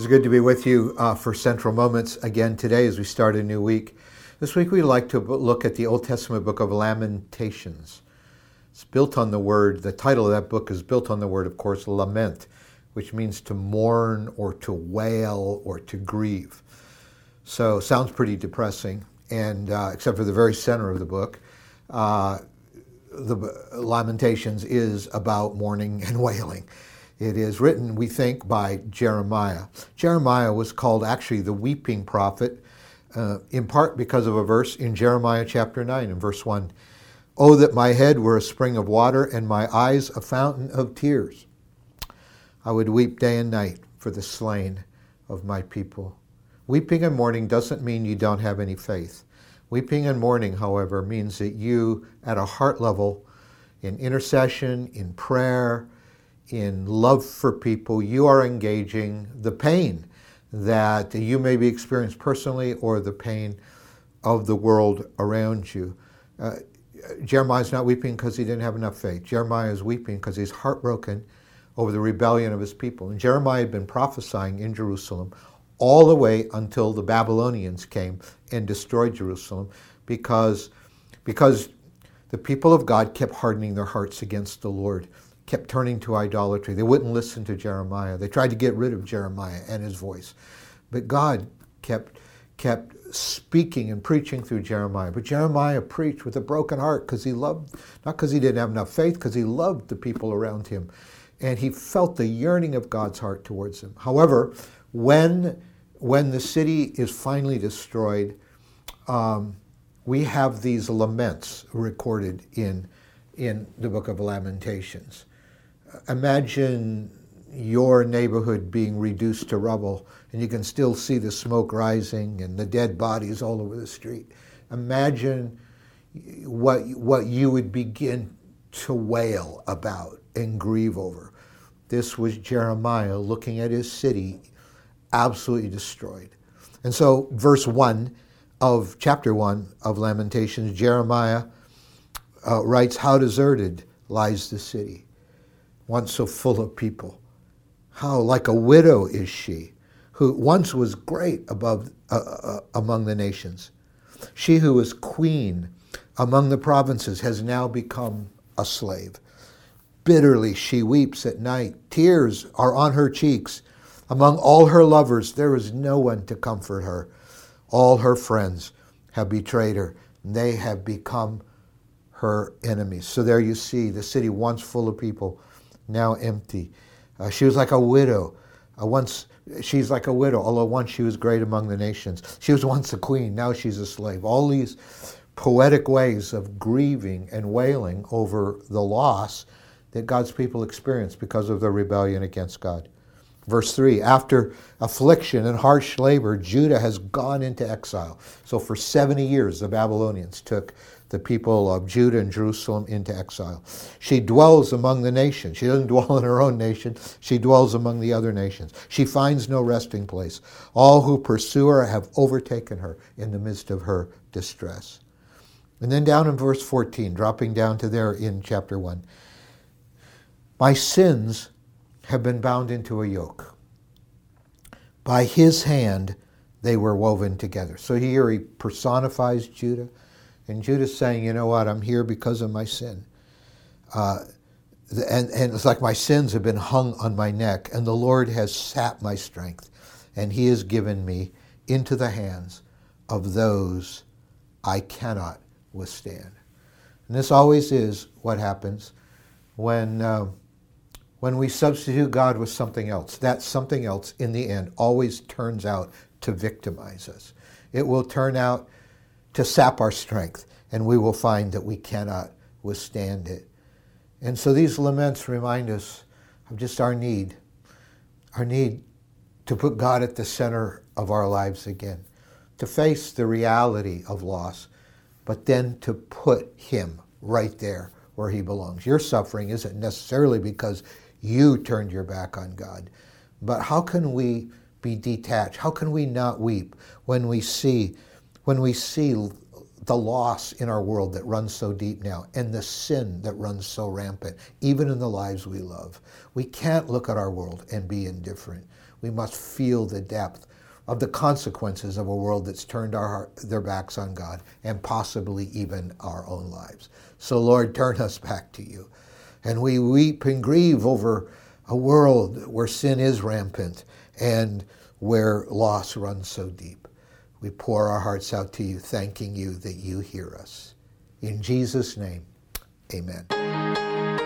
It's good to be with you uh, for Central Moments again today as we start a new week. This week we'd like to look at the Old Testament book of Lamentations. It's built on the word, the title of that book is built on the word, of course, lament, which means to mourn or to wail or to grieve. So sounds pretty depressing, and uh, except for the very center of the book, uh, the Lamentations is about mourning and wailing. It is written, we think, by Jeremiah. Jeremiah was called actually the weeping prophet, uh, in part because of a verse in Jeremiah chapter 9 and verse 1. Oh, that my head were a spring of water and my eyes a fountain of tears. I would weep day and night for the slain of my people. Weeping and mourning doesn't mean you don't have any faith. Weeping and mourning, however, means that you, at a heart level, in intercession, in prayer, in love for people, you are engaging the pain that you may be experienced personally or the pain of the world around you. Uh, Jeremiah is not weeping because he didn't have enough faith. Jeremiah is weeping because he's heartbroken over the rebellion of his people. And Jeremiah had been prophesying in Jerusalem all the way until the Babylonians came and destroyed Jerusalem because, because the people of God kept hardening their hearts against the Lord kept turning to idolatry. They wouldn't listen to Jeremiah. They tried to get rid of Jeremiah and his voice. But God kept kept speaking and preaching through Jeremiah. But Jeremiah preached with a broken heart because he loved, not because he didn't have enough faith, because he loved the people around him. And he felt the yearning of God's heart towards them. However, when, when the city is finally destroyed, um, we have these laments recorded in, in the book of Lamentations imagine your neighborhood being reduced to rubble and you can still see the smoke rising and the dead bodies all over the street. Imagine what, what you would begin to wail about and grieve over. This was Jeremiah looking at his city absolutely destroyed. And so, verse 1 of chapter 1 of Lamentations, Jeremiah uh, writes, How deserted lies the city once so full of people. How like a widow is she, who once was great above uh, uh, among the nations. She who was queen among the provinces has now become a slave. Bitterly she weeps at night. Tears are on her cheeks. Among all her lovers, there is no one to comfort her. All her friends have betrayed her. They have become her enemies. So there you see the city once full of people now empty. Uh, she was like a widow. Uh, once she's like a widow, although once she was great among the nations. She was once a queen, now she's a slave. All these poetic ways of grieving and wailing over the loss that God's people experience because of their rebellion against God. Verse 3 After affliction and harsh labor, Judah has gone into exile. So for 70 years, the Babylonians took the people of Judah and Jerusalem into exile. She dwells among the nations. She doesn't dwell in her own nation, she dwells among the other nations. She finds no resting place. All who pursue her have overtaken her in the midst of her distress. And then down in verse 14, dropping down to there in chapter 1. My sins have been bound into a yoke. By his hand they were woven together. So here he personifies Judah. And Judah's saying, you know what, I'm here because of my sin. Uh, and, and it's like my sins have been hung on my neck, and the Lord has sapped my strength, and he has given me into the hands of those I cannot withstand. And this always is what happens when, uh, when we substitute God with something else. That something else, in the end, always turns out to victimize us. It will turn out to sap our strength, and we will find that we cannot withstand it. And so these laments remind us of just our need, our need to put God at the center of our lives again, to face the reality of loss, but then to put Him right there where He belongs. Your suffering isn't necessarily because you turned your back on God, but how can we be detached? How can we not weep when we see when we see the loss in our world that runs so deep now and the sin that runs so rampant, even in the lives we love. We can't look at our world and be indifferent. We must feel the depth of the consequences of a world that's turned our, their backs on God and possibly even our own lives. So, Lord, turn us back to you. And we weep and grieve over a world where sin is rampant and where loss runs so deep. We pour our hearts out to you, thanking you that you hear us. In Jesus' name, amen.